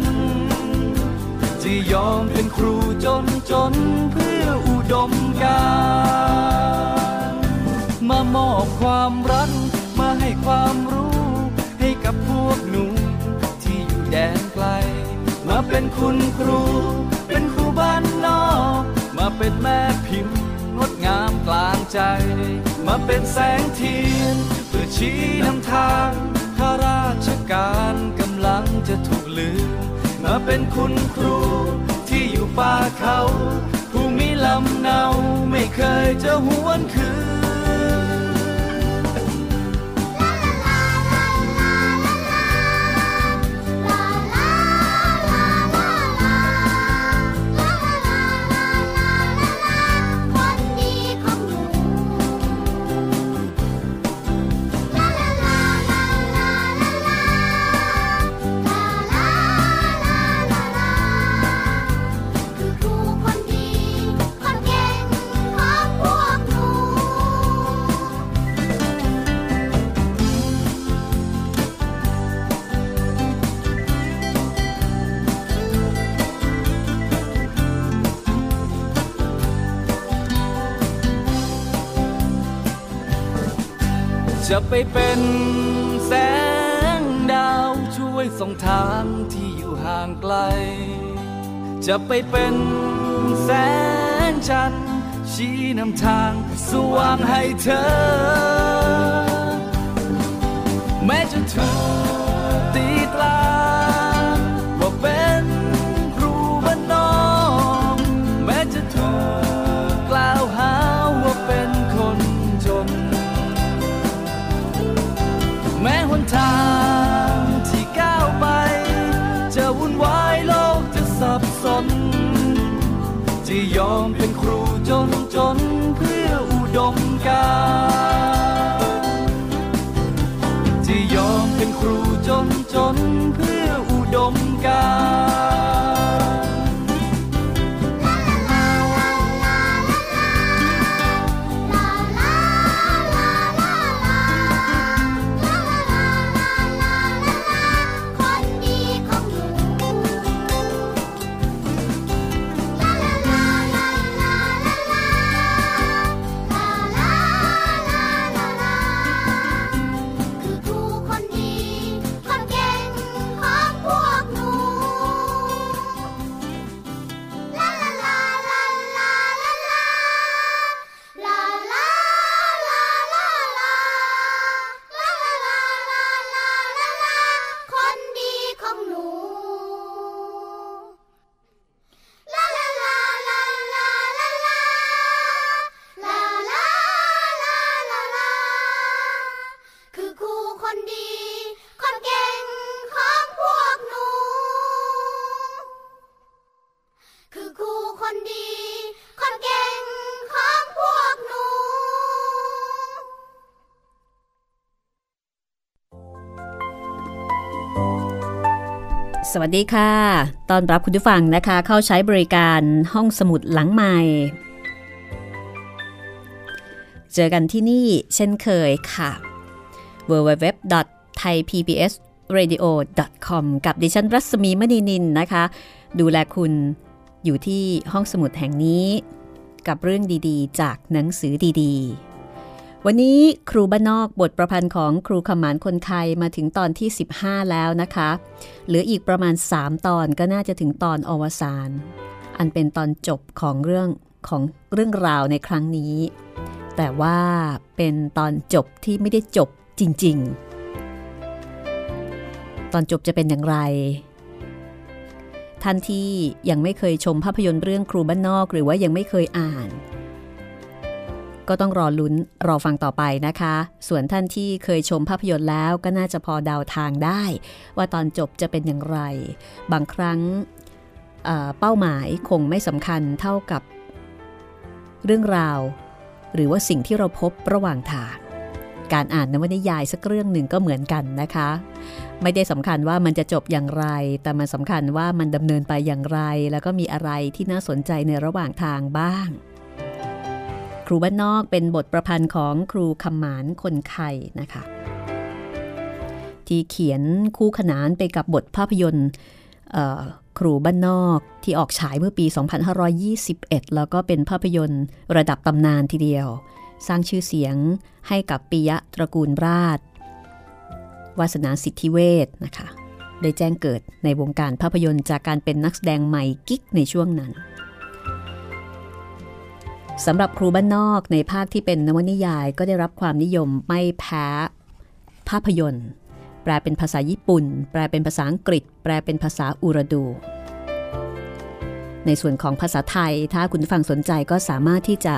น จะยอมเป็นครูจนจนเพื่ออุดมการมามอบความรักมาให้ความรู้ให้กับพวกหนู ที่อยู่แดนไกล มาเป็นคุณครู เป็นครูบ้านนอก มาเป็นแม่พิมพ์งดงามกลางใจ มาเป็นแสงเทียนเพื่อชี้นำทางข้าราชการก ลังจะถูกลืม มาเป็นคุณครูที่อยู่ป่าเขาผู้มีลำเนาไม่เคยจะหวนคืน จะไปเป็นแสงดาวช่วยส่องทางที่อยู่ห่างไกล จะไปเป็นแสงจันทร์ชี้นำทางสว่างให้เธอ แม้จะถูกตีตรา จนจนเพื่ออุดมการจะยอมเป็นครูจนจนเพื่ออุดมการ วัสดีค่ะ ตอนรับคุณผู้ฟังนะคะ เข้าใช้บริการห้องสมุดหลังใหม่ เจอกันที่นี่เช่นเคยค่ะ www.thaipbsradio.com กับดิฉันรัศมีมณีนินนะคะ ดูแลคุณอยู่ที่ห้องสมุดแห่งนี้ กับเรื่องดีๆ จากหนังสือดีๆ วันนี้ครูบ้านนอกบทประพันธ์ของครูขมานคนไทยมาถึงตอนที่ 15 แล้วนะคะ เหลืออีกประมาณ 3 ตอนก็น่าจะถึงตอนอวสาน อันเป็นตอนจบของเรื่องของเรื่องราวในครั้งนี้ แต่ว่าเป็นตอนจบที่ไม่ได้จบจริง ๆ ตอนจบจะเป็นอย่างไร ท่านที่ยังไม่เคยชมภาพยนตร์เรื่องครูบ้านนอก หรือว่ายังไม่เคยอ่าน ก็ต้องรอลุ้นรอฟังต่อไปนะคะ ส่วนท่านที่เคยชมภาพยนตร์แล้วก็น่าจะพอเดาทางได้ ว่าตอนจบจะเป็นอย่างไร บางครั้งเเป้าหมายคงไม่สำคัญเท่ากับ เรื่องราว หรือว่าสิ่งที่เราพบระหว่างทาง การอ่านนวนิยายสักเรื่องหนึ่งก็เหมือนกันนะคะ ไม่ได้สำคัญว่ามันจะจบอย่างไร แต่มันสำคัญว่ามันดำเนินไปอย่างไร แล้วก็มีอะไรที่น่าสนใจในระหว่างทางบ้าง ครูบ้านนอกเป็นบทประพันธ์ของครูคำหมานคนไข่นะคะ ที่เขียนคู่ขนานไปกับบทภาพยนตร์ครูบ้านนอกที่ออกฉายเมื่อปี 2521 แล้วก็เป็นภาพยนตร์ระดับตำนานทีเดียว สร้างชื่อเสียงให้กับปิยะตระกูลราชวาสนาสิทธิเวศนะคะ ได้แจ้งเกิดในวงการภาพยนตร์จากการเป็นนักแสดงใหม่กิ๊กในช่วงนั้น สำหรับครูบ้านนอกในภาคที่เป็นนวนิยายก็ได้รับความนิยมไม่แพ้ภาพยนตร์ แปลเป็นภาษาญี่ปุ่น แปลเป็นภาษาอังกฤษ แปลเป็นภาษาอูรดู ในส่วนของภาษาไทย ถ้าคุณฟังสนใจก็สามารถที่จะ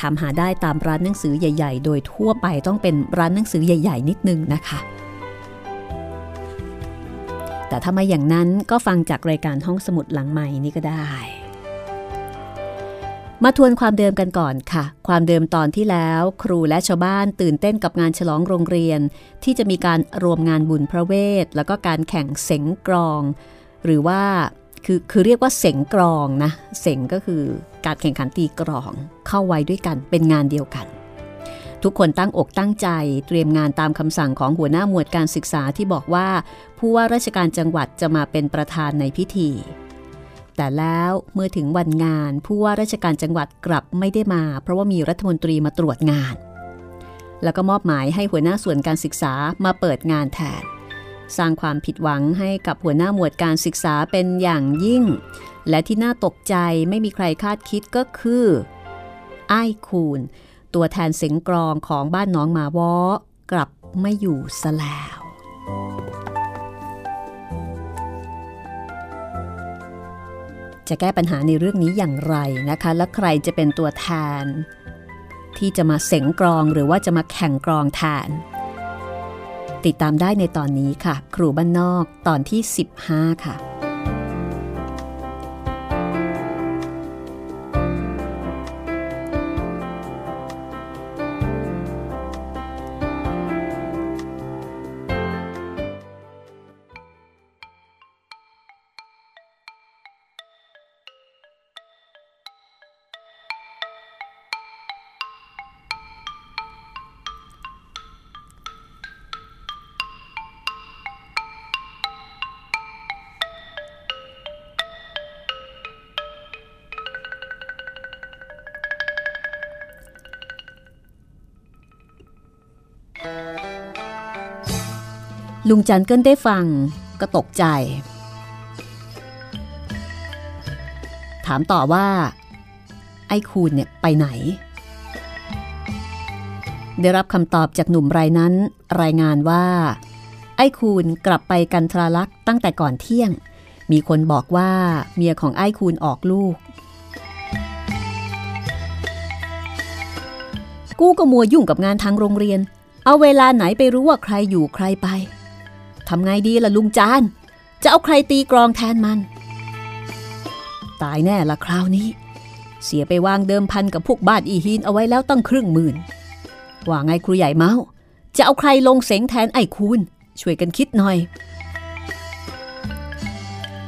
ทำหาได้ตามร้านหนังสือใหญ่ ๆ โดยทั่วไปต้องเป็นร้านหนังสือใหญ่ ๆ นิดนึงนะคะ แต่ถ้าไม่อย่างนั้นก็ฟังจากรายการห้องสมุดหลังใหม่นี่ก็ได้ มาทวนความเดิมกันก่อนค่ะ ความเดิมตอนที่แล้ว ครูและชาวบ้านตื่นเต้นกับงานฉลองโรงเรียน ที่จะมีการรวมงานบุญพระเวท แล้วก็การแข่งเสงกรอง หรือว่าคือคือเรียกว่าเสงกรองนะเสงก็คือการแข่งขันตีกรอง เข้าไว้ด้วยกันเป็นงานเดียวกัน ทุกคนตั้งอกตั้งใจเตรียมงานตามคำสั่งของหัวหน้าหมวดการศึกษาที่บอกว่า ผู้ว่าราชการจังหวัดจะมาเป็นประธานในพิธี แต่แล้วเมื่อถึงวันงานผู้ว่าราชการจังหวัดกลับไม่ได้มา เพราะว่ามีรัฐมนตรีมาตรวจงาน แล้วก็มอบหมายให้หัวหน้าส่วนการศึกษามาเปิดงานแทนสร้างความผิดหวังให้กับหัวหน้าหมวดการศึกษาเป็นอย่างยิ่ง และที่น่าตกใจไม่มีใครคาดคิดก็คือไอ้คูนตัวแทนเสียงกรองของบ้านน้องหมาวอกลับไม่อยู่ซะแล้ว จะแก้ปัญหาในเรื่องนี้อย่างไรนะคะ และใครจะเป็นตัวแทน ที่จะมาเสงกรองหรือว่าจะมาแข่งกรองแทน ติดตามได้ในตอนนี้ค่ะ ครูบ้านนอกตอนที่ 15 ค่ะ ลุงจันเกิลได้ฟังก็ตกใจ ถามต่อว่า ไอ้คูณเนี่ยไปไหน ได้รับคำตอบจากหนุ่มรายนั้น รายงานว่า ไอ้คูณกลับไปกันทราลักษ์ตั้งแต่ก่อนเที่ยง มีคนบอกว่าเมียของไอ้คูณออกลูก กูก็มัวยุ่งกับงานทางโรงเรียน เอาเวลาไหนไปรู้ว่าใครอยู่ใครไป ทำไงดีล่ะลุงจาน จะเอาใครตีกรองแทนมัน ตายแน่ละคราวนี้ เสียไปวางเดิมพันกับพวกบ้านอีฮีนเอาไว้แล้วตั้งครึ่งหมื่น ว่าไงครูใหญ่เมา จะเอาใครลงเสงแทนไอ้คูณช่วยกันคิดหน่อย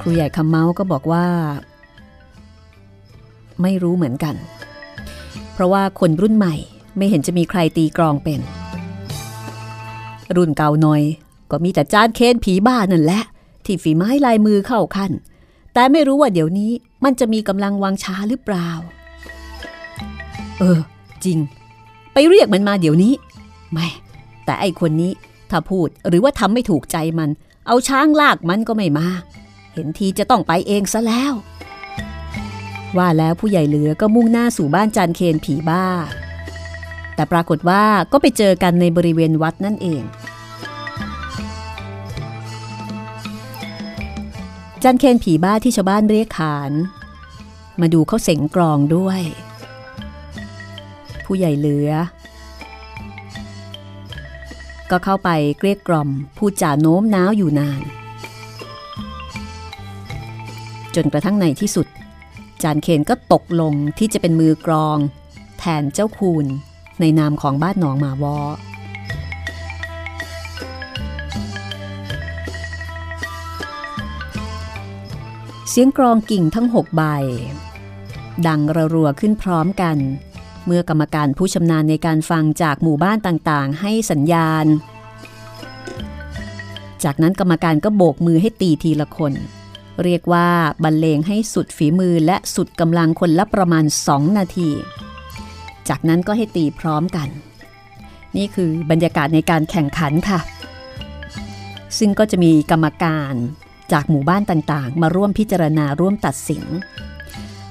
ครูใหญ่คำเมาส์ก็บอกว่า ไม่รู้เหมือนกัน เพราะว่าคนรุ่นใหม่ไม่เห็นจะมีใครตีกลองเป็น รุ่นเก่าหน่อย ก็มีแต่จานเคนผีบ้านั่นแหละ ที่ฝีไม้ลายมือเข้าขั้น แต่ไม่รู้ว่าเดี๋ยวนี้มันจะมีกำลังวังช้าหรือเปล่า เออ จริง ไปเรียกมันมาเดี๋ยวนี้ ไม่ แต่ไอคนนี้ถ้าพูดหรือว่าทำไม่ถูกใจมัน เอาช้างลากมันก็ไม่มา เห็นทีจะต้องไปเองซะแล้ว ว่าแล้วผู้ใหญ่เหลือก็มุ่งหน้าสู่บ้านจันเคนผีบ้า แต่ปรากฏว่าก็ไปเจอกันในบริเวณวัดนั่นเอง จันเคนผีบ้าที่ชาวบ้านเรียกขาน มาดูเขาเสงกรองด้วย ผู้ใหญ่เหลือ ก็เข้าไปเกลี้ยกล่อมพูดจาโน้มน้าวอยู่นาน จนกระทั่งในที่สุด จานเคนก็ตกลงที่จะเป็นมือกรอง แทนเจ้าคูณในนามของบ้านหนองหมาวอ เสียงกรองกิ่งทั้งหกใบ ดังระรัวขึ้นพร้อมกัน เมื่อกรรมการผู้ชำนาญในการฟังจากหมู่บ้านต่างๆ ให้สัญญาณ จากนั้นกรรมการก็โบกมือให้ตีทีละคน เรียกว่าบรรเลงให้สุดฝีมือและสุดกำลังคนละประมาณ 2 นาที จากนั้นก็ให้ตีพร้อมกัน นี่คือบรรยากาศในการแข่งขันค่ะ ซึ่งก็จะมีกรรมการ จากหมู่บ้านต่างๆ มาร่วมพิจารณาร่วมตัดสิน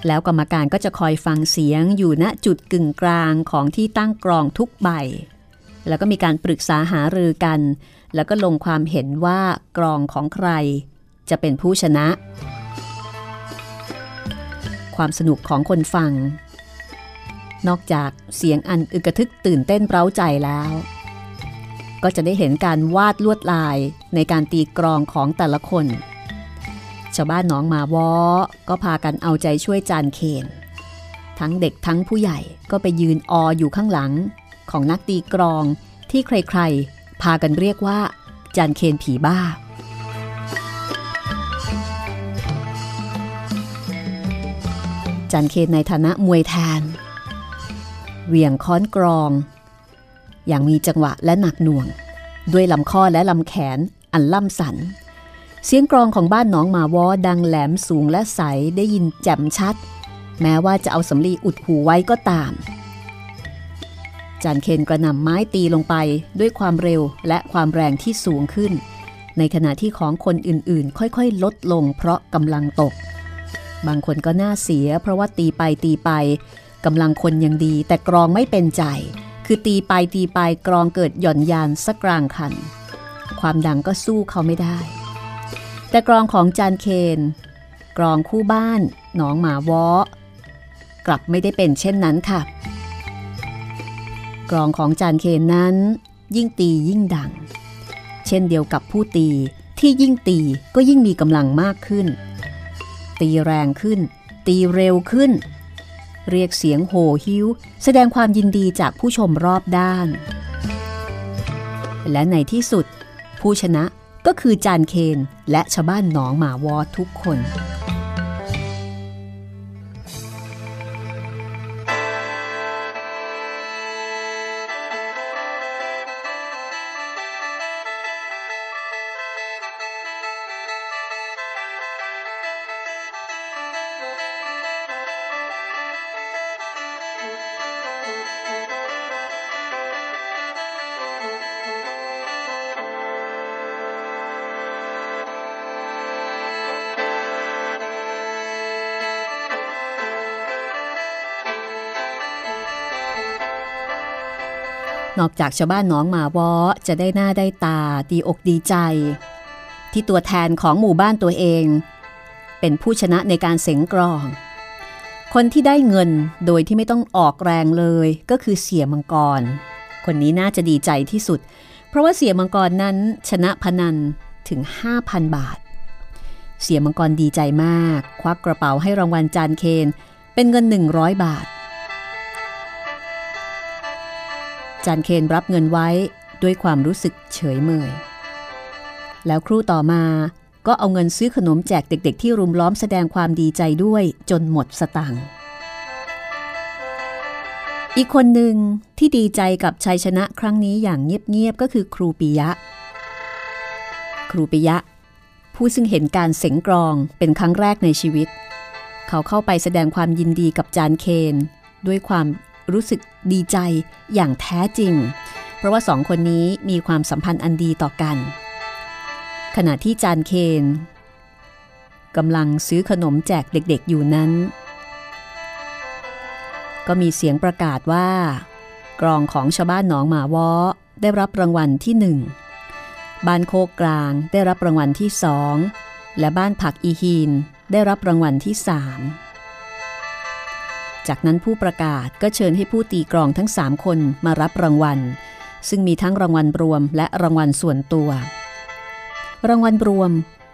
แล้วกรรมการก็จะคอยฟังเสียงอยู่ณจุดกึ่งกลางของที่ตั้งกรองทุกใบ แล้วก็มีการปรึกษาหารือกัน แล้วก็ลงความเห็นว่ากรองของใคร จะเป็นผู้ชนะ ความสนุกของคนฟัง นอกจากเสียงอันอึกระทึกตื่นเต้นเร้าใจแล้วก็จะได้เห็นการวาดลวดลายในการตีกรองของแต่ละคน ชาวบ้านหนองมาวอก็พากันเอาใจช่วยจานเคนทั้งเด็กทั้งผู้ใหญ่ก็ไปยืนอออยู่ข้างหลัง ของนักตีกรองที่ใครๆ พากันเรียกว่า จานเคนผีบ้าจันเคนในฐานะมวยแทน เหวี่ยงค้อนกรอง อย่างมีจังหวะและหนักหน่วง ด้วยลำข้อและลำแขนอันล่ำสัน เสียงกรองของบ้านหนองหมาวอดังแหลมสูงและใสได้ยินแจ่มชัด แม้ว่าจะเอาสำลีอุดหูไว้ก็ตาม จานเคนกระหน่ำไม้ตีลงไปด้วยความเร็วและความแรงที่สูงขึ้น ในขณะที่ของคนอื่นๆ ค่อยๆ ลดลงเพราะกำลังตก บางคนก็น่าเสีย เพราะว่าตีไปตีไปกำลังคนยังดีแต่กรองไม่เป็นใจ คือตีไปตีไปกรองเกิดหย่อนยานสักกลางคัน ความดังก็สู้เขาไม่ได้ แต่กรองของจานเคน กรองคู่บ้านหนองหมาวอกลับไม่ได้เป็นเช่นนั้นค่ะ กรองของจานเคนนั้น ยิ่งตียิ่งดัง เช่นเดียวกับผู้ตีที่ยิ่งตีก็ยิ่งมีกำลังมากขึ้น ตีแรงขึ้น ตีเร็วขึ้น เรียกเสียงโห่หิ้ว แสดงความยินดีจากผู้ชมรอบด้าน และในที่สุด ผู้ชนะ ก็คือจานเคนและชาวบ้านหนองหมาวอทุกคน นอกจากชาวบ้านหนองหมาวอจะได้หน้าได้ตาดีอกดีใจ ที่ตัวแทนของหมู่บ้านตัวเอง เป็นผู้ชนะในการเสงกรอง คนที่ได้เงินโดยที่ไม่ต้องออกแรงเลยก็คือเสียมังกร คนนี้น่าจะดีใจที่สุด เพราะว่าเสียมังกรนั้นชนะพนันถึง 5,000 บาท เสียมังกรดีใจมาก ควักกระเป๋าให้รางวัลจานเคน เป็นเงิน 100 บาท จานเคนรับเงินไว้ด้วยความรู้สึกเฉยเมย แล้วครู่ต่อมาก็เอาเงินซื้อขนมแจกเด็กๆ ที่รุมล้อมแสดงความดีใจด้วยจนหมดสตังค์อีกคนหนึ่งที่ดีใจกับชัยชนะครั้งนี้อย่างเงียบๆก็คือครูปิยะ ครูปิยะ ผู้ซึ่งเห็นการเสงกรองเป็นครั้งแรกในชีวิต เขาเข้าไปแสดงความยินดีกับจานเคน ด้วยความ รู้สึกดีใจอย่างแท้จริง เพราะว่าสองคนนี้มีความสัมพันธ์อันดีต่อกัน ขณะที่จานเคนกำลังซื้อขนมแจกเด็กๆอยู่นั้น ก็มีเสียงประกาศว่า กรองของชาวบ้านหนองหมาวอได้รับรางวัลที่หนึ่งบ้านโคกกลางได้รับรางวัลที่สองและบ้านผักอีฮีนได้รับรางวัลที่สาม จากนั้นผู้ประกาศก็เชิญให้ผู้ตีกรองทั้งสามคนมารับรางวัล ซึ่งมีทั้งรางวัลรวมและรางวัลส่วนตัว รางวัลรวม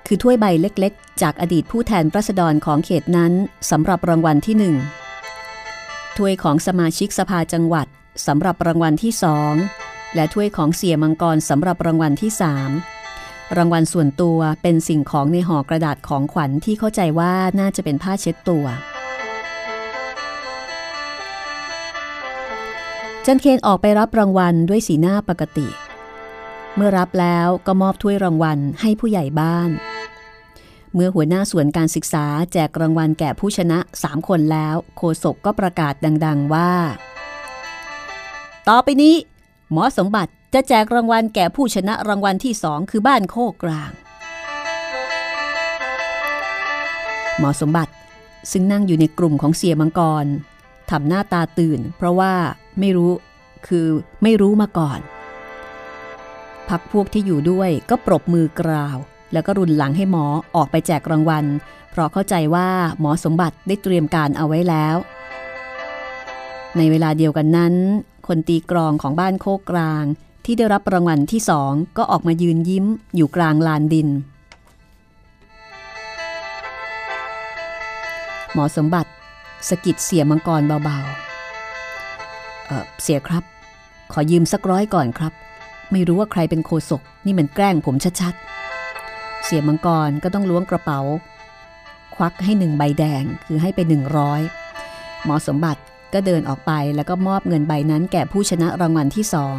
คือถ้วยใบเล็กๆ จากอดีตผู้แทนรัษฎรของเขตนั้นสำหรับรางวัลที่หนึ่งถ้วยของสมาชิกสภาจังหวัดสำหรับรางวัลที่สองและถ้วยของเสียมังกรสำหรับรางวัลที่สามรางวัลส่วนตัวเป็นสิ่งของในห่อกระดาษของขวัญที่เข้าใจว่าน่าจะเป็นผ้าเช็ดตัว จันเคนออกไปรับรางวัลด้วยสีหน้าปกติ เมื่อรับแล้วก็มอบถ้วยรางวัลให้ผู้ใหญ่บ้าน เมื่อหัวหน้าส่วนการศึกษาแจกรางวัลแก่ผู้ชนะสามคนแล้ว โคศกก็ประกาศดัง ๆว่า ต่อไปนี้ หมอสมบัติจะแจกรางวัลแก่ผู้ชนะรางวัลที่สองคือบ้านโคกกลาง หมอสมบัติซึ่งนั่งอยู่ในกลุ่มของเสียมังกรทำหน้าตาตื่น เพราะว่า ไม่รู้ คือไม่รู้มาก่อน พักพวกที่อยู่ด้วยก็ปรบมือกราว แล้วก็รุนหลังให้หมอออกไปแจกรางวัล เพราะเข้าใจว่าหมอสมบัติได้เตรียมการเอาไว้แล้ว ในเวลาเดียวกันนั้น คนตีกรองของบ้านโคกกลางที่ได้รับรางวัลที่สองก็ออกมายืนยิ้มอยู่กลางลานดิน หมอสมบัติสกิดเสียมังกรเบาๆ เออเสียครับ ขอยืมสักร้อยก่อนครับ ไม่รู้ว่าใครเป็นโคศกนี่มันแกล้งผมชัดๆ เสียมังกรก็ต้องล้วงกระเป๋า ควักให้หนึ่งใบแดงคือให้ไปหนึ่งร้อยหมอสมบัติก็เดินออกไปแล้วก็มอบเงินใบนั้นแก่ผู้ชนะรางวัลที่สอง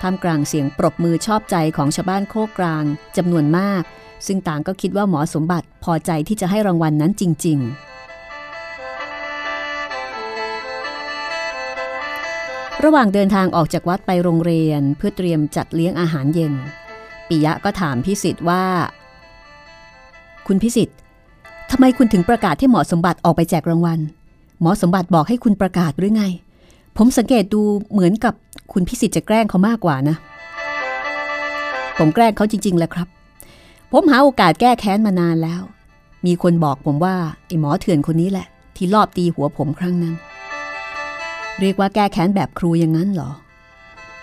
ท่ามกลางเสียงปรบมือชอบใจของชาวบ้านโคกกลางจำนวนมาก ซึ่งต่างก็คิดว่าหมอสมบัติพอใจที่จะให้รางวัลนนั้นจริง ๆ ระหว่างเดินทางออกจากวัดไปโรงเรียนเพื่อเตรียมจัดเลี้ยงอาหารเย็นปิยะก็ถามพิสิทธิ์ว่า คุณพิสิทธิ์ทำไมคุณถึงประกาศให้หมอสมบัติออกไปแจกรางวัล หมอสมบัติบอกให้คุณประกาศหรือไง ผมสังเกตดูเหมือนกับคุณพิสิทธิ์จะแกล้งเขามากกว่านะ ผมแกล้งเขาจริง ๆ แหละครับ ผมหาโอกาสแก้แค้นมานานแล้ว มีคนบอกผมว่าไอ้หมอเถื่อนคนนี้แหละ ที่ลอบตีหัวผมครั้งนั้น เรียกว่าแก้แค้นแบบครูอย่างนั้นเหรอ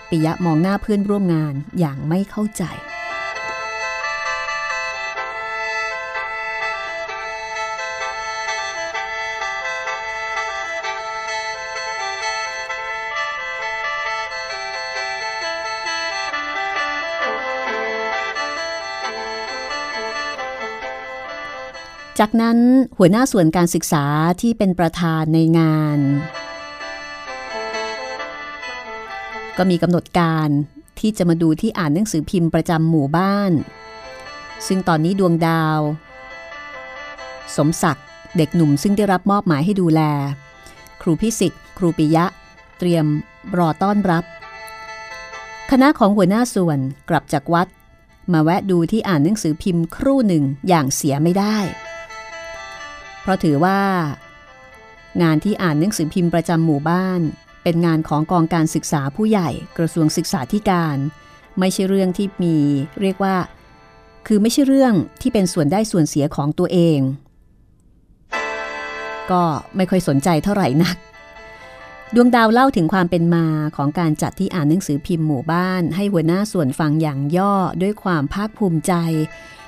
ปิยะมองหน้าเพื่อนร่วมงานอย่างไม่เข้าใจ จากนั้นหัวหน้าส่วนการศึกษาที่เป็นประธานในงาน ก็มีกำหนดการที่จะมาดูที่อ่านหนังสือพิมพ์ประจำหมู่บ้าน ซึ่งตอนนี้ดวงดาว สมศักดิ์เด็กหนุ่มซึ่งได้รับมอบหมายให้ดูแล ครูพิสิทธิ์ ครูปิยะ เตรียมรอต้อนรับ คณะของหัวหน้าส่วนกลับจากวัด มาแวะดูที่อ่านหนังสือพิมพ์ครู่หนึ่งอย่างเสียไม่ได้ เพราะถือว่า งานที่อ่านหนังสือพิมพ์ประจำหมู่บ้าน เป็นงานของกองการศึกษาผู้ใหญ่กระทรวงศึกษาธิการ ไม่ใช่เรื่องที่มีเรียกว่า คือไม่ใช่เรื่องที่เป็นส่วนได้ส่วนเสียของตัวเอง ก็ไม่ค่อยสนใจเท่าไหร่นัก ดวงดาวเล่าถึงความเป็นมาของการจัดที่อ่านหนังสือพิมพ์หมู่บ้าน ให้หัวหน้าส่วนฟังอย่างย่อด้วยความภาคภูมิใจ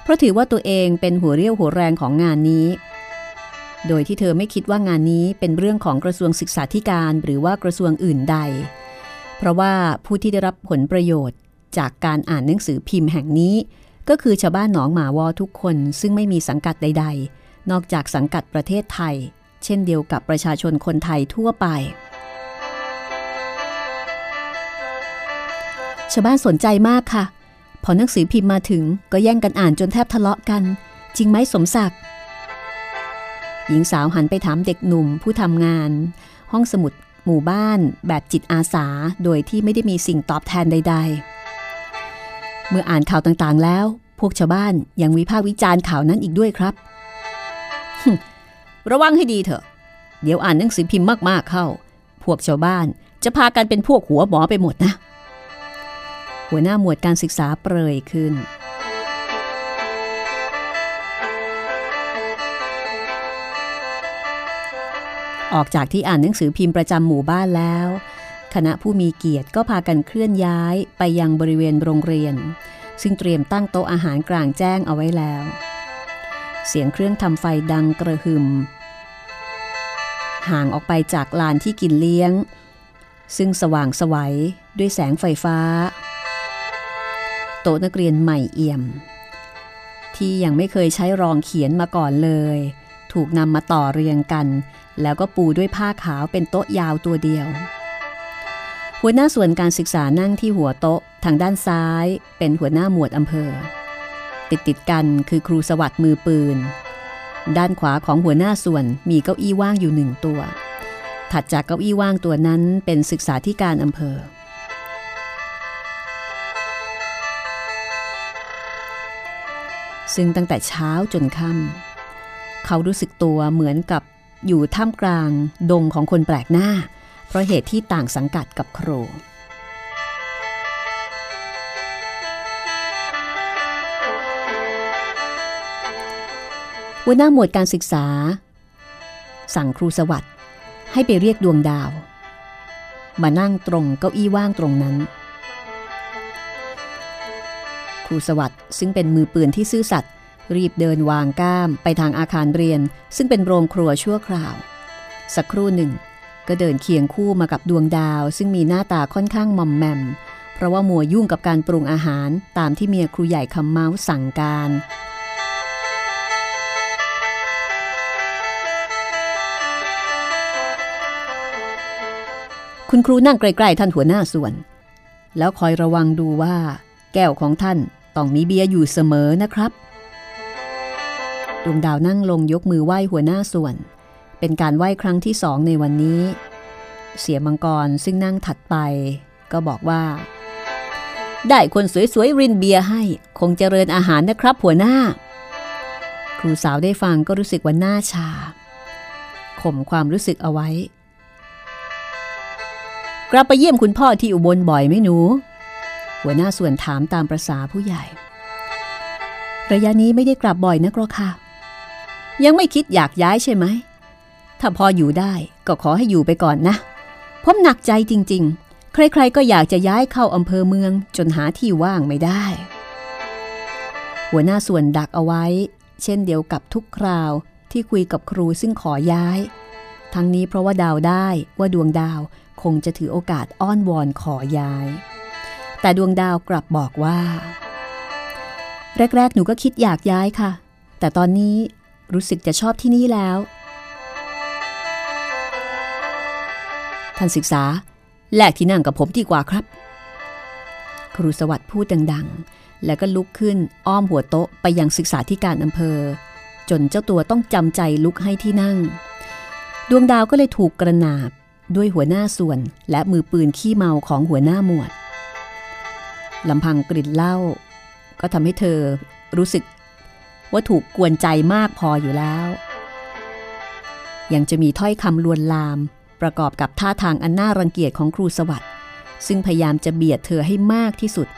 เพราะถือว่าตัวเองเป็นหัวเรี่ยวหัวแรงของงานนี้ โดยที่เธอไม่คิดว่างานนี้เป็นเรื่องของกระทรวงศึกษาธิการหรือว่ากระทรวงอื่นใด เพราะว่าผู้ที่ได้รับผลประโยชน์จากการอ่านหนังสือพิมพ์แห่งนี้ ก็คือชาวบ้านหนองหมาวอทุกคนซึ่งไม่มีสังกัดใด ๆ นอกจากสังกัดประเทศไทย เช่นเดียวกับประชาชนคนไทยทั่วไป ชาวบ้านสนใจมากค่ะ พอหนังสือพิมพ์มาถึงก็แย่งกันอ่านจนแทบทะเลาะกัน จริงไหมสมศักดิ์ หญิงสาวหันไปถามเด็กหนุ่มผู้ทำงาน ห้องสมุดหมู่บ้านแบบจิตอาสาโดยที่ไม่ได้มีสิ่งตอบแทนใด ๆ เมื่ออ่านข่าวต่างๆแล้ว พวกชาวบ้านยังวิพากษ์วิจารณ์ข่าวนั้นอีกด้วยครับ ระวังให้ดีเถอะ เดี๋ยวอ่านหนังสือพิมพ์มากๆเข้า พวกชาวบ้านจะพากันเป็นพวกหัวหมอไปหมดนะ หัวหน้าหมวดการศึกษาเปรยขึ้น ออกจากที่อ่านหนังสือพิมพ์ประจำหมู่บ้านแล้ว คณะผู้มีเกียรติก็พากันเคลื่อนย้ายไปยังบริเวณโรงเรียน ซึ่งเตรียมตั้งโต๊ะอาหารกลางแจ้งเอาไว้แล้ว เสียงเครื่องทำไฟดังกระหึ่มห่างออกไปจากลานที่กินเลี้ยง ซึ่งสว่างสวัยด้วยแสงไฟฟ้า โต๊ะนักเรียนใหม่เอี่ยม ที่ยังไม่เคยใช้รองเขียนมาก่อนเลย ถูกนำมาต่อเรียงกัน แล้วก็ปูด้วยผ้าขาวเป็นโต๊ะยาวตัวเดียว หัวหน้าส่วนการศึกษานั่งที่หัวโต๊ะทางด้านซ้าย เป็นหัวหน้าหมวดอำเภอ ติดติดกันคือครูสวัสด์มือปืน ด้านขวาของหัวหน้าส่วนมีเก้าอี้ว่างอยู่หนึ่งตัว ถัดจากเก้าอี้ว่างตัวนั้นเป็นศึกษาธิการอำเภอซึ่งตั้งแต่เช้าจนค่ำ เขารู้สึกตัวเหมือนกับอยู่ท่ามกลางดงของคนแปลกหน้า เพราะเหตุที่ต่างสังกัดกับครูหัวหน้าหมวดการศึกษา สั่งครูสวัสด์ให้ไปเรียกดวงดาว มานั่งตรงเก้าอี้ว่างตรงนั้น ครูสวัสด์ซึ่งเป็นมือปืนที่ซื่อสัตย์ รีบเดินวางก้ามไปทางอาคารเรียน ซึ่งเป็นโรงครัวชั่วคราว สักครู่หนึ่ง ก็เดินเคียงคู่มากับดวงดาว ซึ่งมีหน้าตาค่อนข้างมอมแมม เพราะว่ามัวยุ่งกับการปรุงอาหารตามที่เมียครูใหญ่คำเมาส์สั่งการคุณครูนั่งใกล้ๆท่านหัวหน้าส่วน แล้วคอยระวังดูว่า แก้วของท่านต้องมีเบียร์อยู่เสมอนะครับ ดวงดาวนั่งลงยกมือไหว้หัวหน้าส่วน เป็นการไหว้ครั้งที่สองในวันนี้ เสียมังกรซึ่งนั่งถัดไป ก็บอกว่า ได้คนสวยๆรินเบียร์ให้ คงเจริญอาหารนะครับหัวหน้า ครูสาวได้ฟังก็รู้สึกว่าหน้าชา ข่มความรู้สึกเอาไว้ กลับไปเยี่ยมคุณพ่อที่อุบลบ่อยไหมหนู หัวหน้าส่วนถามตามประษาผู้ใหญ่ระยะนี้ไม่ได้กลับบ่อยนักหรอกค่ะ ยังไม่คิดอยากย้ายใช่ไหม ถ้าพออยู่ได้ก็ขอให้อยู่ไปก่อนนะ ผมหนักใจจริงๆ ใครๆก็อยากจะย้ายเข้าอำเภอเมืองจนหาที่ว่างไม่ได้ หัวหน้าส่วนดักเอาไว้ เช่นเดียวกับทุกคราวที่คุยกับครูซึ่งขอย้าย ทั้งนี้เพราะว่าดาวได้ว่าดวงดาวคงจะถือโอกาสอ้อนวอนขอย้าย แต่ดวงดาวกลับบอกว่า แรก ๆ หนูก็คิดอยากย้ายค่ะ แต่ตอนนี้ รู้สึกจะชอบที่นี่แล้ว ท่านศึกษา แลกที่นั่งกับผมดีกว่าครับ ครูสวัสดิ์พูดดังๆ แล้วก็ลุกขึ้นอ้อมหัวโต๊ะไปยังศึกษาธิการอำเภอ จนเจ้าตัวต้องจำใจลุกให้ที่นั่ง ดวงดาวก็เลยถูกกระนาบด้วยหัวหน้าส่วนและมือปืนขี้เมาของหัวหน้าหมวดลำพังกลิ่นเหล้าก็ทำให้เธอรู้สึก ว่าถูกกวนใจมากพออยู่แล้ว ยังจะมีถ้อยคำลวนลาม ประกอบกับท่าทางอันน่ารังเกียจของครูสวัสด์ซึ่งพยายามจะเบียดเธอให้มากที่สุด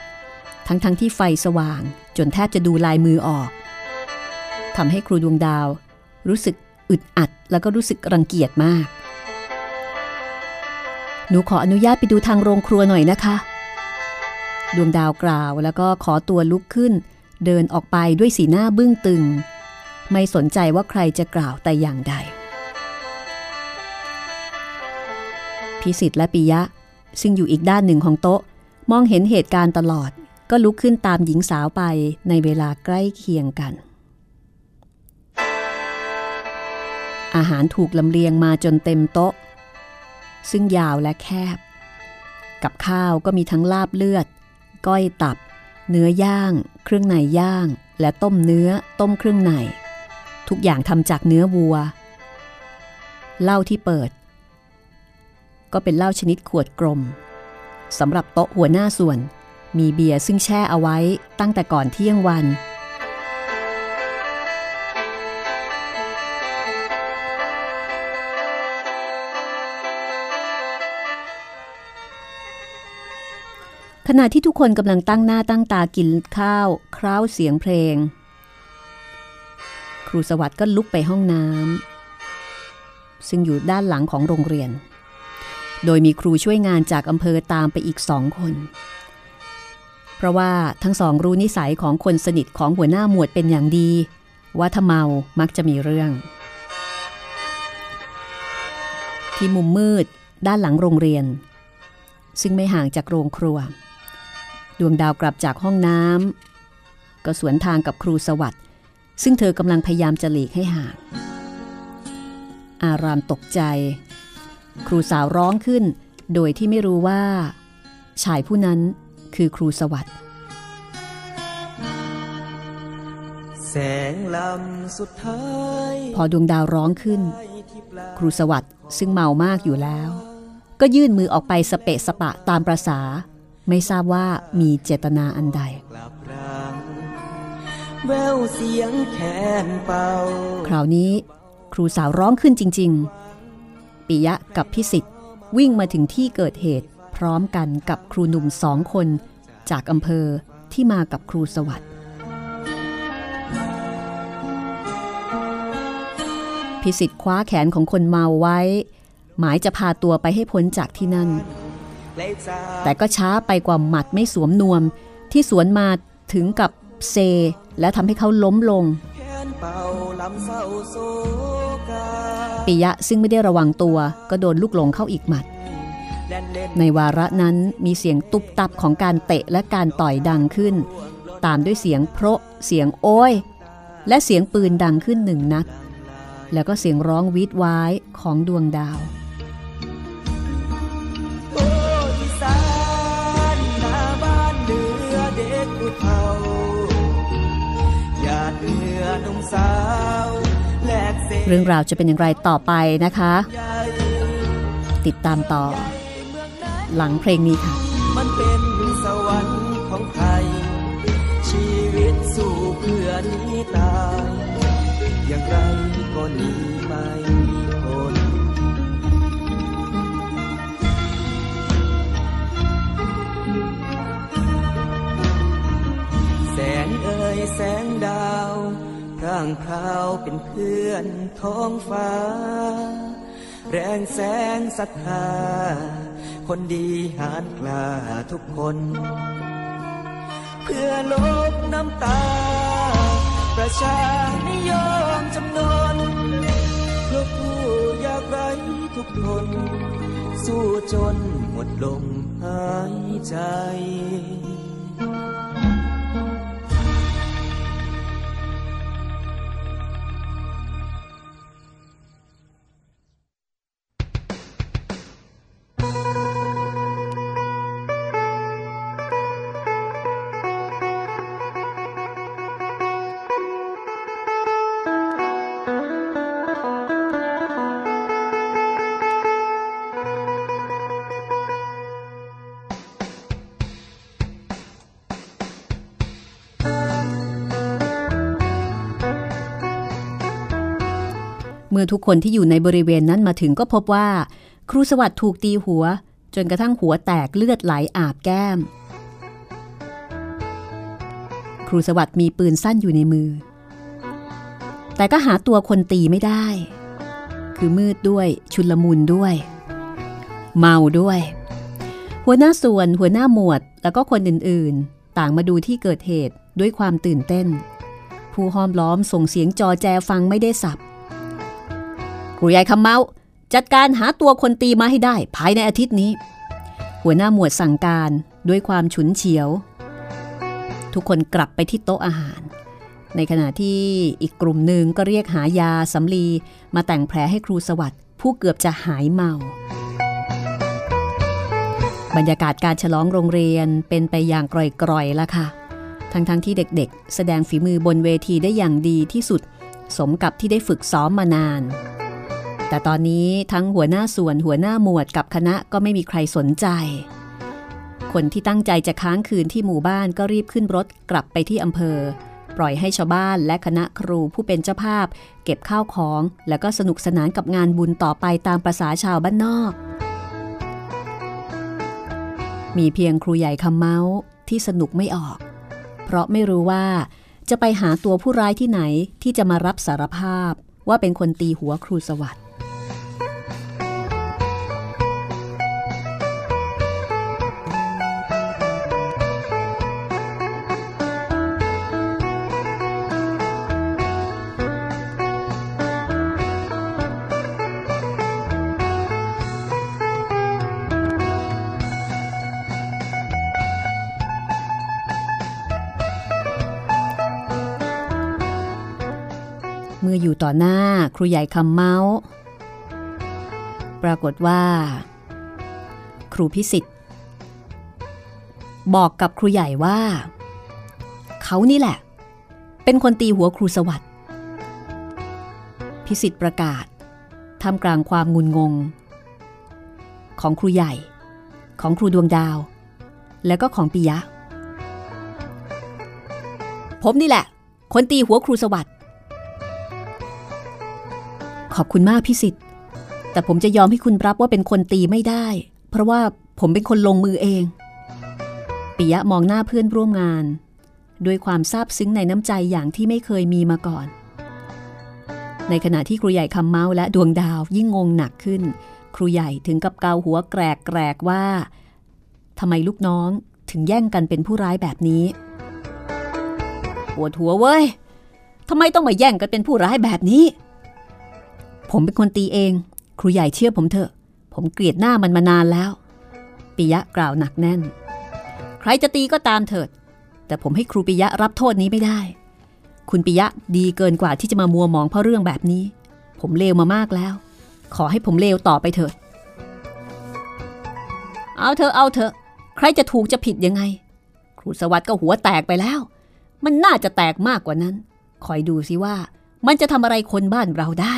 ทั้งๆทที่ไฟสว่าง จนแทบจะดูลายมือออกทำให้ครูดวงดาว รู้สึกอึดอัดแล้วก็รู้สึกรังเกียจมาก หนูขออนุญาตไปดูทางโรงครัวหน่อยนะคะ ดวงดาวกล่าวแล้วก็ขอตัวลุกขึ้น เดินออกไปด้วยสีหน้าบึ้งตึง ไม่สนใจว่าใครจะกล่าวแต่อย่างใด พิสิทธิ์และปิยะ ซึ่งอยู่อีกด้านหนึ่งของโต๊ะ มองเห็นเหตุการณ์ตลอดก็ลุกขึ้นตามหญิงสาวไปในเวลาใกล้เคียงกัน อาหารถูกลำเลียงมาจนเต็มโต๊ะ ซึ่งยาวและแคบ กับข้าวก็มีทั้งลาบเลือด ก้อยตับ เนื้อย่าง เครื่องในย่าง และต้มเนื้อ ต้มเครื่องใน ทุกอย่างทำจากเนื้อวัว เหล้าที่เปิด ก็เป็นเหล้าชนิดขวดกลมสำหรับโต๊ะหัวหน้าส่วน มีเบียร์ซึ่งแช่เอาไว้ตั้งแต่ก่อนเที่ยงวัน ขณะที่ทุกคนกำลังตั้งหน้าตั้งตากินข้าว คร้าวเสียงเพลง ครูสวัสด์ก็ลุกไปห้องน้ำซึ่งอยู่ด้านหลังของโรงเรียน โดยมีครูช่วยงานจากอำเภอตามไปอีกสองคน เพราะว่าทั้งสองรู้นิสัยของคนสนิทของหัวหน้าหมวดเป็นอย่างดี ว่าถ้าเมามักจะมีเรื่อง ที่มุมมืดด้านหลังโรงเรียนซึ่งไม่ห่างจากโรงครัว ดวงดาวกลับจากห้องน้ำก็สวนทางกับครูสวัสด์ซึ่งเธอกำลังพยายามจะหลีกให้ห่าง อารามตกใจ ครูสาวร้องขึ้น โดยที่ไม่รู้ว่า ชายผู้นั้นคือครูสวัสด์แสงลำสุดท้ายพอดวงดาวร้องขึ้น ครูสวัสด์ซึ่งเมามากอยู่แล้ว ก็ยื่นมือออกไปสเปะสปะตามประษา ไม่ทราบว่ามีเจตนาอันใดแววเสียงแคนเคราวนี้ครูสาวร้องขึ้นจริง ๆ ปิยะกับพิสิทธิ์วิ่งมาถึงที่เกิดเหตุพร้อมกันกับครูหนุ่มสองคน จากอำเภอที่มากับครูสวัสด์พิสิทธิ์คว้าแขนของคนเมาไว้ หมายจะพาตัวไปให้พ้นจากที่นั่น แต่ก็ช้าไปกว่าหมัดไม่สวมนวม ที่สวนมาถึงกับเซ และทำให้เขาล้มลงปิยะซึ่งไม่ได้ระวังตัวก็โดนลูกหลงเข้าอีกหมัด ในวาระนั้นมีเสียงตุบตับของการเตะและการต่อยดังขึ้น ตามด้วยเสียงเพราะเสียงโอ้ย และเสียงปืนดังขึ้นหนึ่งนัด แล้วก็เสียงร้องวีดว้ายของดวงดาว เศษเรื่องราวจะเป็นอย่างไรต่อไปนะคะใหญ่ติดตามต่อเมืองนั้นหลังเพลงนี้ค่ะ มันเป็นสวรรค์ของใครชีวิตสู้เพื่อหนี้ตาย อย่างไรก็หนีไม่พ้นแสงเอ่ยแสงดาว พร่างพราวเป็นเพื่อนท้องฟ้า แรงแสงศรัทธา คนดีหานกล้าทุกคน เพื่อลบน้ำตา ประชานิยมจำนนเพื่อผู้ยากไร้ทุกคน สู้จนหมดลมหายใจ มื่อทุกคนที่อยู่ในบริเวณนั้นมาถึงก็พบว่า ครูสวัสด์ถูกตีหัว จนกระทั่งหัวแตกเลือดไหลอาบแก้ม ครูสวัสด์มีปืนสั้นอยู่ในมือ แต่ก็หาตัวคนตีไม่ได้ คือมืดด้วยชุลมุนด้วย เมาด้วย หัวหน้าส่วนหัวหน้าหมวดแล้วก็คนอื่นๆ ต่างมาดูที่เกิดเหตุด้วยความตื่นเต้น ผู้ห้อมล้อมส่งเสียงจอแจฟังไม่ได้สับ ครูใหญ่คำเมาจัดการหาตัวคนตีมาให้ได้ภายในอาทิตย์นี้ หัวหน้าหมวดสั่งการด้วยความฉุนเฉียว ทุกคนกลับไปที่โต๊ะอาหาร ในขณะที่อีกกลุ่มหนึ่งก็เรียกหายาสำลีมาแต่งแผลให้ครูสวัสด์ผู้เกือบจะหายเมา บรรยากาศการฉลองโรงเรียนเป็นไปอย่างกร่อยๆละค่ะ ทั้งๆทที่เด็กๆ แสดงฝีมือบนเวทีได้อย่างดีที่สุด สมกับที่ได้ฝึกซ้อมมานาน แต่ตอนนี้ทั้งหัวหน้าส่วนหัวหน้าหมวดกับคณะก็ไม่มีใครสนใจ คนที่ตั้งใจจะค้างคืนที่หมู่บ้านก็รีบขึ้นรถกลับไปที่อำเภอ ปล่อยให้ชาวบ้านและคณะครูผู้เป็นเจ้าภาพ เก็บข้าวของ แล้วก็สนุกสนานกับงานบุญต่อไปตามประษาชาวบ้านนอก มีเพียงครูใหญ่คำเมาส์ที่สนุกไม่ออก เพราะไม่รู้ว่าจะไปหาตัวผู้ร้ายที่ไหนที่จะมารับสารภาพว่าเป็นคนตีหัวครูสวัสด เมื่ออยู่ต่อหน้าครูใหญ่คำเมาส์ ปรากฏว่า ครูพิสิทธิ์ บอกกับครูใหญ่ว่า เขานี่แหละ เป็นคนตีหัวครูสวัสด์พิสิทธิ์ประกาศทำกลางความงุนงง ของครูใหญ่ ของครูดวงดาว แล้วก็ของปิยะ ผมนี่แหละ คนตีหัวครูสวัสด์ ขอบคุณมากพิสิทธิ์แต่ผมจะยอมให้คุณรับว่าเป็นคนตีไม่ได้ เพราะว่าผมเป็นคนลงมือเอง ปิยะมองหน้าเพื่อนร่วมงาน ด้วยความซาบซึ้งในน้ำใจอย่างที่ไม่เคยมีมาก่อน ในขณะที่ครูใหญ่คำเมาและดวงดาวยิ่งงงหนักขึ้น ครูใหญ่ถึงกับเกาหัวแกรกแกรกว่าทำไมลูกน้องถึงแย่งกันเป็นผู้ร้ายแบบนี้ปวดหัวเว้ยทำไมต้องมาแย่งกันเป็นผู้ร้ายแบบนี้ ผมเป็นคนตีเอง ครูใหญ่เชื่อผมเถอะ ผมเกลียดหน้ามันมานานแล้ว ปิยะกล่าวหนักแน่น ใครจะตีก็ตามเถิด แต่ผมให้ครูปิยะรับโทษนี้ไม่ได้ คุณปิยะดีเกินกว่าที่จะมามัวมองเพราะเรื่องแบบนี้ ผมเลวมามากแล้ว ขอให้ผมเลวต่อไปเถิด เอาเถอะเอาเถอะ ใครจะถูกจะผิดยังไง ครูสวัสด์ก็หัวแตกไปแล้ว มันน่าจะแตกมากกว่านั้น คอยดูสิว่ามันจะทำอะไรคนบ้านเราได้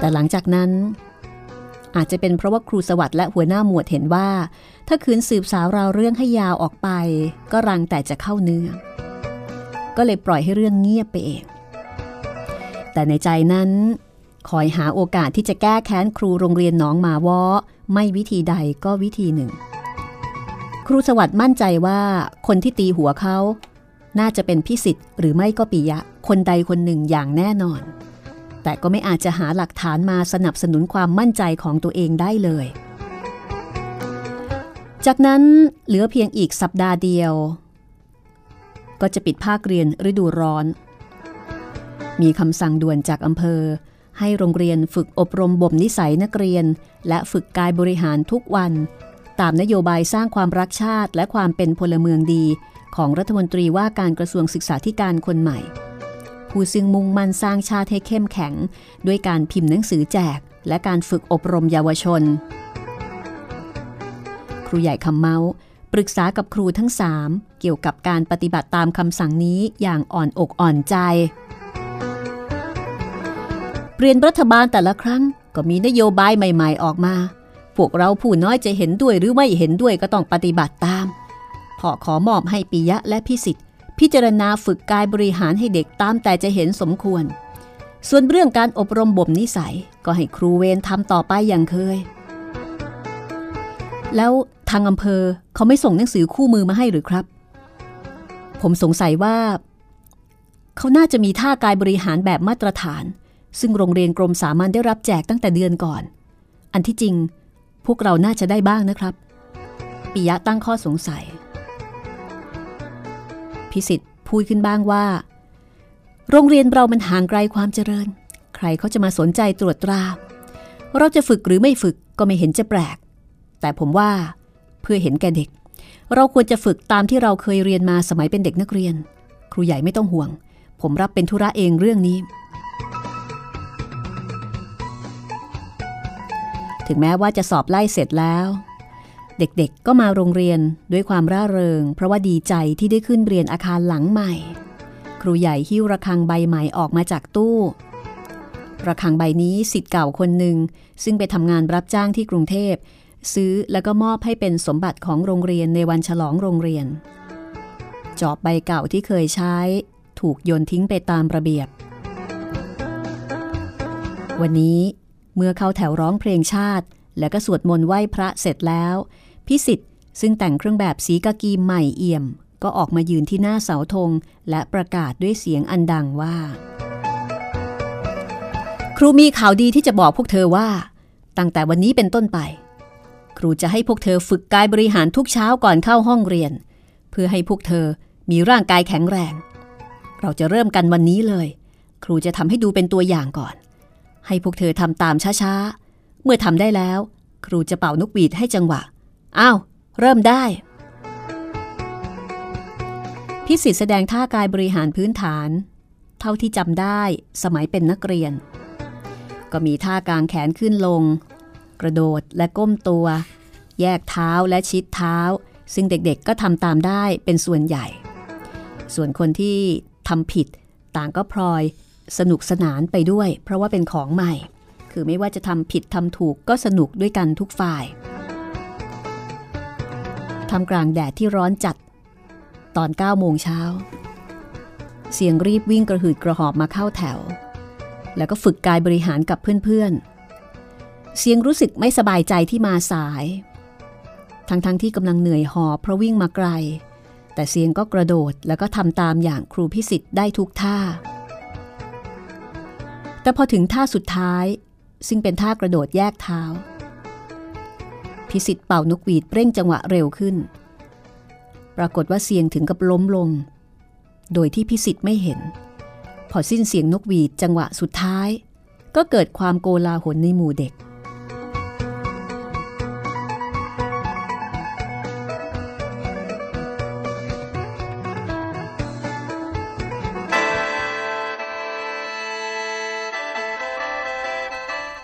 แต่หลังจากนั้น อาจจะเป็นเพราะว่าครูสวัสด์และหัวหน้าหมวดเห็นว่า ถ้าคืนสืบสาวราวเรื่องให้ยาวออกไป ก็รังแต่จะเข้าเนื้อ ก็เลยปล่อยให้เรื่องเงียบไปเอง แต่ในใจนั้นคอยหาโอกาสที่จะแก้แค้นครูโรงเรียนหนองมาวอไม่วิธีใดก็วิธีหนึ่ง ครูสวัสด์มั่นใจว่าคนที่ตีหัวเขา น่าจะเป็นพิสิทธิ์หรือไม่ก็ปิยะ คนใดคนหนึ่งอย่างแน่นอน แต่ก็ไม่อาจจะหาหลักฐานมาสนับสนุนความมั่นใจของตัวเองได้เลย จากนั้นเหลือเพียงอีกสัปดาห์เดียว ก็จะปิดภาคเรียนฤดูร้อน มีคำสั่งด่วนจากอำเภอ ให้โรงเรียนฝึกอบรมบ่มนิสัยนักเรียน และฝึกกายบริหารทุกวัน ตามนโยบายสร้างความรักชาติและความเป็นพลเมืองดี ของรัฐมนตรีว่าการกระทรวงศึกษาธิการคนใหม่ ผู้ซึ่งมุ่งมั่นสร้างชาติให้เข้มแข็ง ด้วยการพิมพ์หนังสือแจก และการฝึกอบรมเยาวชน ครูใหญ่คำเมาปรึกษากับครูทั้งสามเกี่ยวกับการปฏิบัติตามคำสั่งนี้อย่างอ่อนอกอ่อนใจ เปลี่ยนรัฐบาลแต่ละครั้งก็มีนโยบายใหม่ๆออกมา พวกเราผู้น้อยจะเห็นด้วยหรือไม่เห็นด้วยก็ต้องปฏิบัติตาม พอขอมอบให้ปิยะและพิสิทธิ์ พิจารณาฝึกกายบริหารให้เด็กตามแต่จะเห็นสมควร ส่วนเรื่องการอบรมบ่มนิสัยก็ให้ครูเวรทำต่อไปอย่างเคย แล้วทางอำเภอเขาไม่ส่งหนังสือคู่มือมาให้หรือครับ ผมสงสัยว่า เขาน่าจะมีท่ากายบริหารแบบมาตรฐาน ซึ่งโรงเรียนกรมสามัญได้รับแจกตั้งแต่เดือนก่อน อันที่จริง พวกเราน่าจะได้บ้างนะครับปิยะตั้งข้อสงสัย พิสิทธิ์พูดขึ้นบ้างว่า โรงเรียนเรามันห่างไกลความเจริญ ใครเขาจะมาสนใจตรวจตรา เราจะฝึกหรือไม่ฝึกก็ไม่เห็นจะแปลก แต่ผมว่าเพื่อเห็นแก่เด็ก เราควรจะฝึกตามที่เราเคยเรียนมาสมัยเป็นเด็กนักเรียน ครูใหญ่ไม่ต้องห่วง ผมรับเป็นธุระเองเรื่องนี้ ถึงแม้ว่าจะสอบไล่เสร็จแล้ว เด็กๆ ก็มาโรงเรียนด้วยความร่าเริง เพราะว่าดีใจที่ได้ขึ้นเรียนอาคารหลังใหม่ ครูใหญ่หิ้วระฆังใบใหม่ออกมาจากตู้ระฆังใบนี้สิทธิ์เก่าคนหนึ่งซึ่งไปทำงานรับจ้างที่กรุงเทพ ซื้อแล้วก็มอบให้เป็นสมบัติของโรงเรียนในวันฉลองโรงเรียน จอบใบเก่าที่เคยใช้ ถูกโยนทิ้งไปตามระเบียบ วันนี้เมื่อเข้าแถวร้องเพลงชาติ แล้วก็สวดมนต์ไหว้พระเสร็จแล้ว พิสิทธิ์ซึ่งแต่งเครื่องแบบสีกากีใหม่เอี่ยม ก็ออกมายืนที่หน้าเสาธงและประกาศด้วยเสียงอันดังว่า ครูมีข่าวดีที่จะบอกพวกเธอว่า ตั้งแต่วันนี้เป็นต้นไป ครูจะให้พวกเธอฝึกกายบริหารทุกเช้าก่อนเข้าห้องเรียน เพื่อให้พวกเธอมีร่างกายแข็งแรง เราจะเริ่มกันวันนี้เลย ครูจะทำให้ดูเป็นตัวอย่างก่อน ให้พวกเธอทำตามช้าๆ เมื่อทำได้แล้ว ครูจะเป่านกหวีดให้จังหวะ อ้าว เริ่มได้ พิสิทธิ์แสดงท่ากายบริหารพื้นฐาน เท่าที่จำได้สมัยเป็นนักเรียน ก็มีท่ากางแขนขึ้นลง กระโดดและก้มตัว แยกเท้าและชิดเท้า ซึ่งเด็กๆก็ทำตามได้เป็นส่วนใหญ่ ส่วนคนที่ทำผิดต่างก็พลอยสนุกสนานไปด้วย เพราะว่าเป็นของใหม่ คือไม่ว่าจะทำผิดทำถูกก็สนุกด้วยกันทุกฝ่าย ทำกลางแดดที่ร้อนจัด ตอน9โมงเช้า เสียงรีบวิ่งกระหืดกระหอบมาเข้าแถว แล้วก็ฝึกกายบริหารกับเพื่อนๆ เสียงรู้สึกไม่สบายใจที่มาสาย ทั้งๆทที่กำลังเหนื่อยหอบเพราะวิ่งมาไกล แต่เสียงก็กระโดดแล้วก็ทำตามอย่างครูพิสิทธิ์ได้ทุกท่า แต่พอถึงท่าสุดท้าย ซึ่งเป็นท่ากระโดดแยกเท้า พิสิทธิ์เป่านกหวีดเร่งจังหวะเร็วขึ้น ปรากฏว่าเสียงถึงกับล้มลง โดยที่พิสิทธิ์ไม่เห็น พอสิ้นเสียงนกหวีดจังหวะสุดท้าย ก็เกิดความโกลาหลในหมู่เด็ก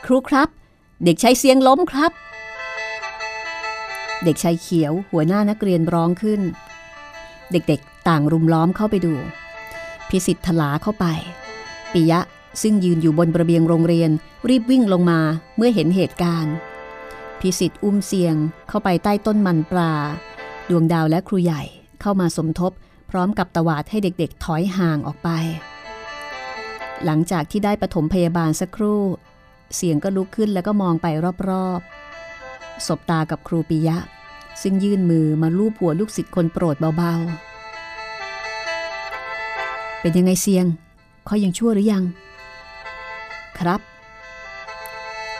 ครูครับ เด็กชายเสียงล้มครับ เด็กชายเขียวหัวหน้านักเรียนร้องขึ้น เด็กๆต่างรุมล้อมเข้าไปดู พิสิทธิ์ทลาเข้าไป ปิยะซึ่งยืนอยู่บนระเบียงโรงเรียนรีบวิ่งลงมาเมื่อเห็นเหตุการณ์ พิสิทธิ์อุ้มเสียงเข้าไปใต้ต้นมันปลา ดวงดาวและครูใหญ่เข้ามาสมทบ พร้อมกับตวาดให้เด็กๆ ถอยห่างออกไป หลังจากที่ได้ปฐมพยาบาลสักครู่ เสียงก็ลุกขึ้นแล้วก็มองไปรอบๆ สบตากับครูปิยะ ซึ่งยื่นมือมาลูบหัวลูกศิษย์คนโปรดเบาๆ เป็นยังไงเสียงเขายังชั่วหรือยัง ครับ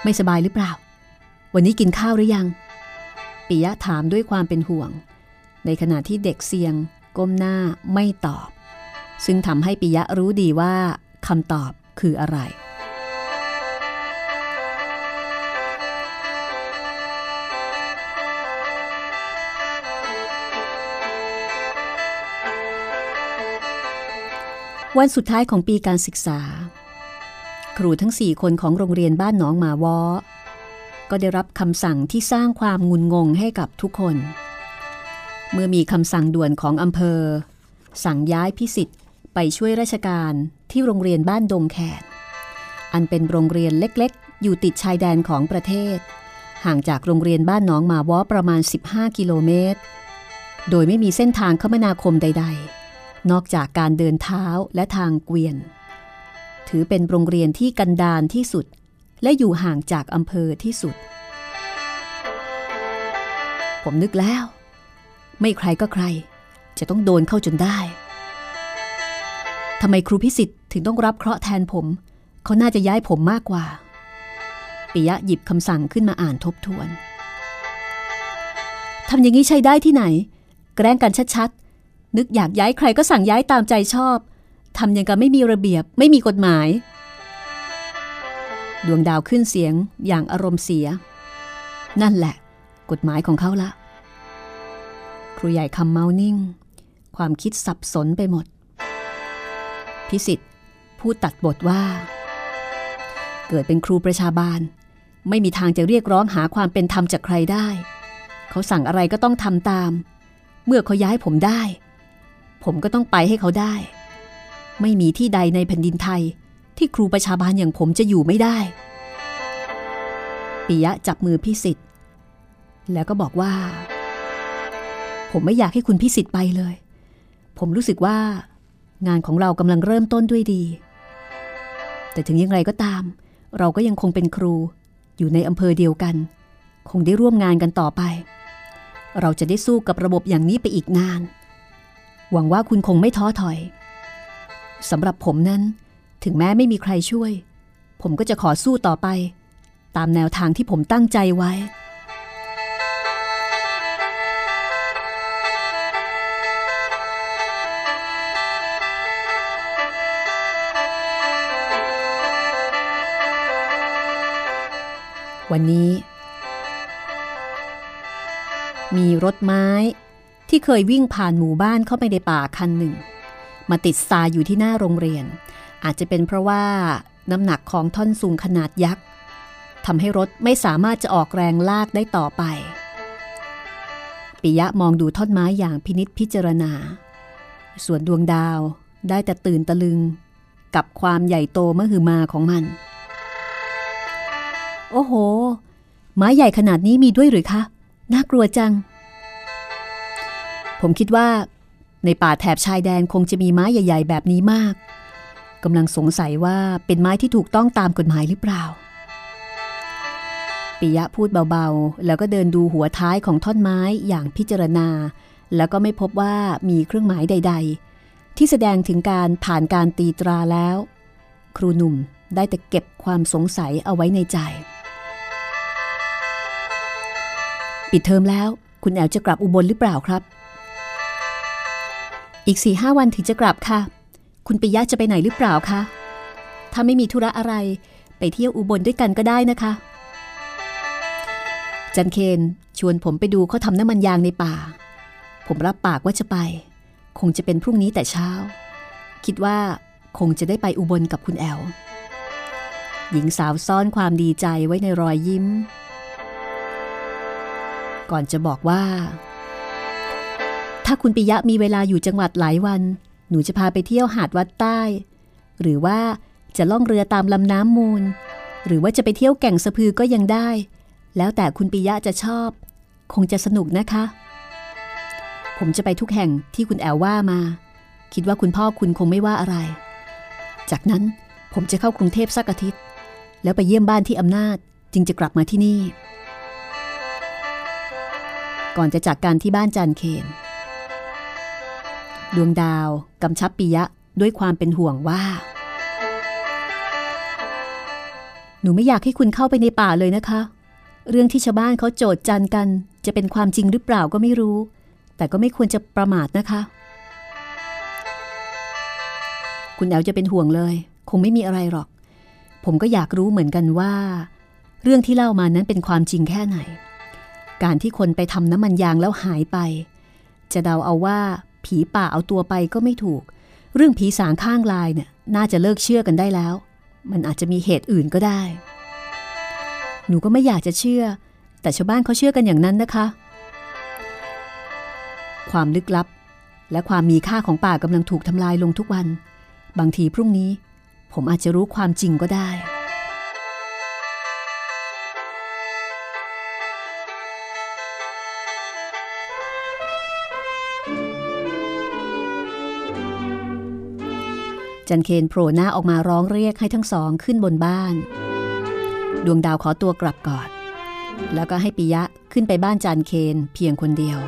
ไม่สบายหรือเปล่า วันนี้กินข้าวหรือยัง ปิยะถามด้วยความเป็นห่วง ในขณะที่เด็กเสียง ก้มหน้าไม่ตอบ ซึ่งทำให้ปิยะรู้ดีว่าคำตอบคืออะไร วันสุดท้ายของปีการศึกษา ครูทั้งสี่คนของโรงเรียนบ้านหนองหมาวอก็ได้รับคำสั่งที่สร้างความงุนงงให้กับทุกคน เมื่อมีคำสั่งด่วนของอำเภอ สั่งย้ายพิสิทธิ์ไปช่วยราชการที่โรงเรียนบ้านดงแขนอันเป็นโรงเรียนเล็กๆ อยู่ติดชายแดนของประเทศ ห่างจากโรงเรียนบ้านหนองหมาวอประมาณ 15 กิโลเมตร โดยไม่มีเส้นทางคมนาคมใด ๆ นอกจากการเดินเท้าและทางเกวียน ถือเป็นโรงเรียนที่กันดารที่สุด และอยู่ห่างจากอำเภอที่สุด ผมนึกแล้ว ไม่ใครก็ใคร จะต้องโดนเข้าจนได้ทำไมครูพิสิทธิ์ถึงต้องรับเคราะห์แทนผม เขาน่าจะย้ายผมมากกว่า ปิยะหยิบคำสั่งขึ้นมาอ่านทบทวนทำอย่างนี้ใช้ได้ที่ไหน แกล้งกันชัดๆ นึกอยากย้ายใครก็สั่งย้ายตามใจชอบทำอย่างกับไม่มีระเบียบไม่มีกฎหมาย ดวงดาวขึ้นเสียงอย่างอารมณ์เสีย นั่นแหละ กฎหมายของเขาละ ครูใหญ่คำเมานิ่ง ความคิดสับสนไปหมด พิสิทธิ์พูดตัดบทว่า เกิดเป็นครูประชาบาล ไม่มีทางจะเรียกร้องหาความเป็นธรรมจากใครได้ เขาสั่งอะไรก็ต้องทำตาม เมื่อเขาย้ายผมได้ ผมก็ต้องไปให้เขาได้ ไม่มีที่ใดในแผ่นดินไทย ที่ครูประชาบาลอย่างผมจะอยู่ไม่ได้ปิยะจับมือพิสิทธิ์แล้วก็บอกว่า ผมไม่อยากให้คุณพิสิทธิ์ไปเลย ผมรู้สึกว่า งานของเรากำลังเริ่มต้นด้วยดี แต่ถึงยังไงก็ตาม เราก็ยังคงเป็นครูอยู่ในอำเภอเดียวกัน คงได้ร่วมงานกันต่อไป เราจะได้สู้กับระบบอย่างนี้ไปอีกนาน หวังว่าคุณคงไม่ท้อถอยสำหรับผมนั้น ถึงแม้ไม่มีใครช่วย ผมก็จะขอสู้ต่อไป ตามแนวทางที่ผมตั้งใจไว้ วันนี้ มีรถไม้ ที่เคยวิ่งผ่านหมู่บ้านเข้าไปในป่าคันหนึ่ง มาติดซาอยู่ที่หน้าโรงเรียน อาจจะเป็นเพราะว่าน้ำหนักของท่อนสูงขนาดยักษ์ทำให้รถไม่สามารถจะออกแรงลากได้ต่อไป ปิยะมองดูท่อนไม้อย่างพินิษพิจารณา ส่วนดวงดาวได้แต่ตื่นตะลึง กับความใหญ่โตมหึมาของมัน โอ้โห ไม้ใหญ่ขนาดนี้มีด้วยหรือคะ น่ากลัวจัง ผมคิดว่า ในป่าแถบชายแดนคงจะมีไม้ใหญ่ ๆ แบบนี้มากกำลังสงสัยว่าเป็นไม้ที่ถูกต้องตามกฎหมายหรือเปล่าปิยะพูดเบาๆ แล้วก็เดินดูหัวท้ายของท่อนไม้อย่างพิจารณา แล้วก็ไม่พบว่ามีเครื่องหมายใด ๆ ที่แสดงถึงการผ่านการตีตราแล้ว ครูหนุ่มได้แต่เก็บความสงสัยเอาไว้ในใจ ปิดเทอมแล้ว คุณแอลจะกลับอุบลหรือเปล่าครับ อีกสี่ห้าวันถึงจะกลับค่ะ คุณปิยะจะไปไหนหรือเปล่าคะ ถ้าไม่มีธุระอะไร ไปเที่ยวอุบลด้วยกันก็ได้นะคะ จันเคนชวนผมไปดูเขาทำน้ำมันยางในป่า ผมรับปากว่าจะไป คงจะเป็นพรุ่งนี้แต่เช้า คิดว่าคงจะได้ไปอุบลกับคุณแอล หญิงสาวซ่อนความดีใจไว้ในรอยยิ้ม ก่อนจะบอกว่า ถ้าคุณปิยะมีเวลาอยู่จังหวัดหลายวัน หนูจะพาไปเที่ยวหาดวัดใต้ หรือว่าจะล่องเรือตามลำน้ำมูล หรือว่าจะไปเที่ยวแก่งสะพือก็ยังได้ แล้วแต่คุณปิยะจะชอบ คงจะสนุกนะคะ ผมจะไปทุกแห่งที่คุณแอลว่ามา คิดว่าคุณพ่อคุณคงไม่ว่าอะไร จากนั้นผมจะเข้ากรุงเทพสักอาทิตย์ แล้วไปเยี่ยมบ้านที่อำนาจจึงจะกลับมาที่นี่ ก่อนจะจากการที่บ้านจานเคน ดวงดาวกำชับปิยะด้วยความเป็นห่วงว่า หนูไม่อยากให้คุณเข้าไปในป่าเลยนะคะ เรื่องที่ชาวบ้านเขาโจดจันกัน จะเป็นความจริงหรือเปล่าก็ไม่รู้ แต่ก็ไม่ควรจะประมาทนะคะ คุณแอลจะเป็นห่วงเลย คงไม่มีอะไรหรอก ผมก็อยากรู้เหมือนกันว่า เรื่องที่เล่ามานั้นเป็นความจริงแค่ไหน การที่คนไปทำน้ำมันยางแล้วหายไป จะเดาเอาว่า ผีป่าเอาตัวไปก็ไม่ถูก เรื่องผีสางข้างลายเนี่ยน่าจะเลิกเชื่อกันได้แล้ว มันอาจจะมีเหตุอื่นก็ได้ หนูก็ไม่อยากจะเชื่อ แต่ชาวบ้านเขาเชื่อกันอย่างนั้นนะคะ ความลึกลับ และความมีค่าของป่ากำลังถูกทำลายลงทุกวัน บางทีพรุ่งนี้ ผมอาจจะรู้ความจริงก็ได้ จันเคนโผล่หน้าออกมาร้องเรียกให้ทั้งสองขึ้นบนบ้าน ดวงดาวขอตัวกลับก่อน แล้วก็ให้ปิยะขึ้นไปบ้านจันเคนเพียงคนเดียว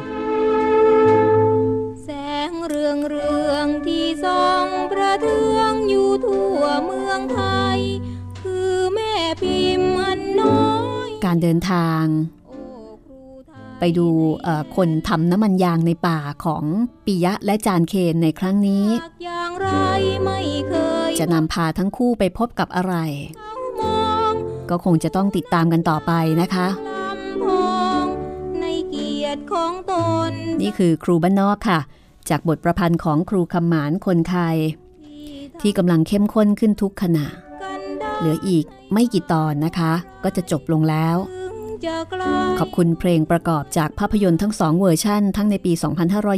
แสงเรืองเรืองที่ส่องประเทืองอยู่ทั่วเมืองไทย คือแม่พิมพ์อันน้อย การเดินทางโอ้ครู ไทยไปดูเอ่อคนทำน้ำมันยางในป่าของปิยะและจานเคนในครั้งนี้อย่างไรไม่เคยจะนำพาทั้งคู่ไปพบกับอะไรเขามองก็คงจะต้องติดตามกันต่อไปนะคะลำพองยรติของตนนี่คือครูบ้านนอกค่ะ จากบทประพันธ์ของครูคำหมานคนไทย ที่กำลังเข้มข้นขึ้นทุกขณะกันได้เหลืออีกไม่กี่ตอนนะคะ ก็จะจบลงแล้วถึงจะไกล ขอบคุณเพลงประกอบจากภาพยนตร์ทั้งสองเวอร์ชั่นทั้งในปี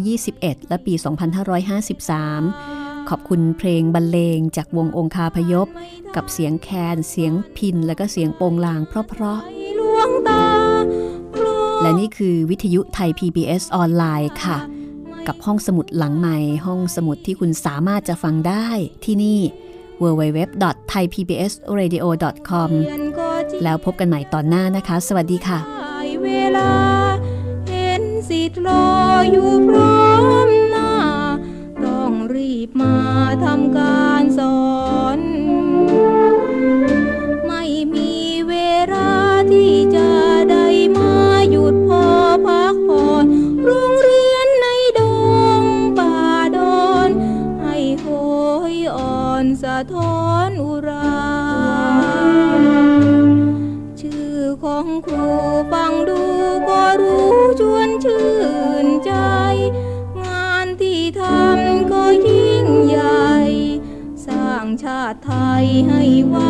2521 และปี 2553 ขอบคุณเพลงบรรเลงจากวงองคาพยพ กับเสียงแคน เสียงพิณ และก็เสียงโปงลางเพราะไปลวงตาคลอๆและนี่คือวิทยุไทย PBS ออนไลน์ค่ะ กับห้องสมุดหลังใหม่ ห้องสมุดที่คุณสามารถจะฟังได้ที่นี่ www.thaipbsradio.com แล้วพบกันใหม่ตอนหน้านะคะ สวัสดีค่ะเวลาเห็นสิทธิ์รออยู่พร้อมหน้า ต้องรีบมาทำการสอน ให้วั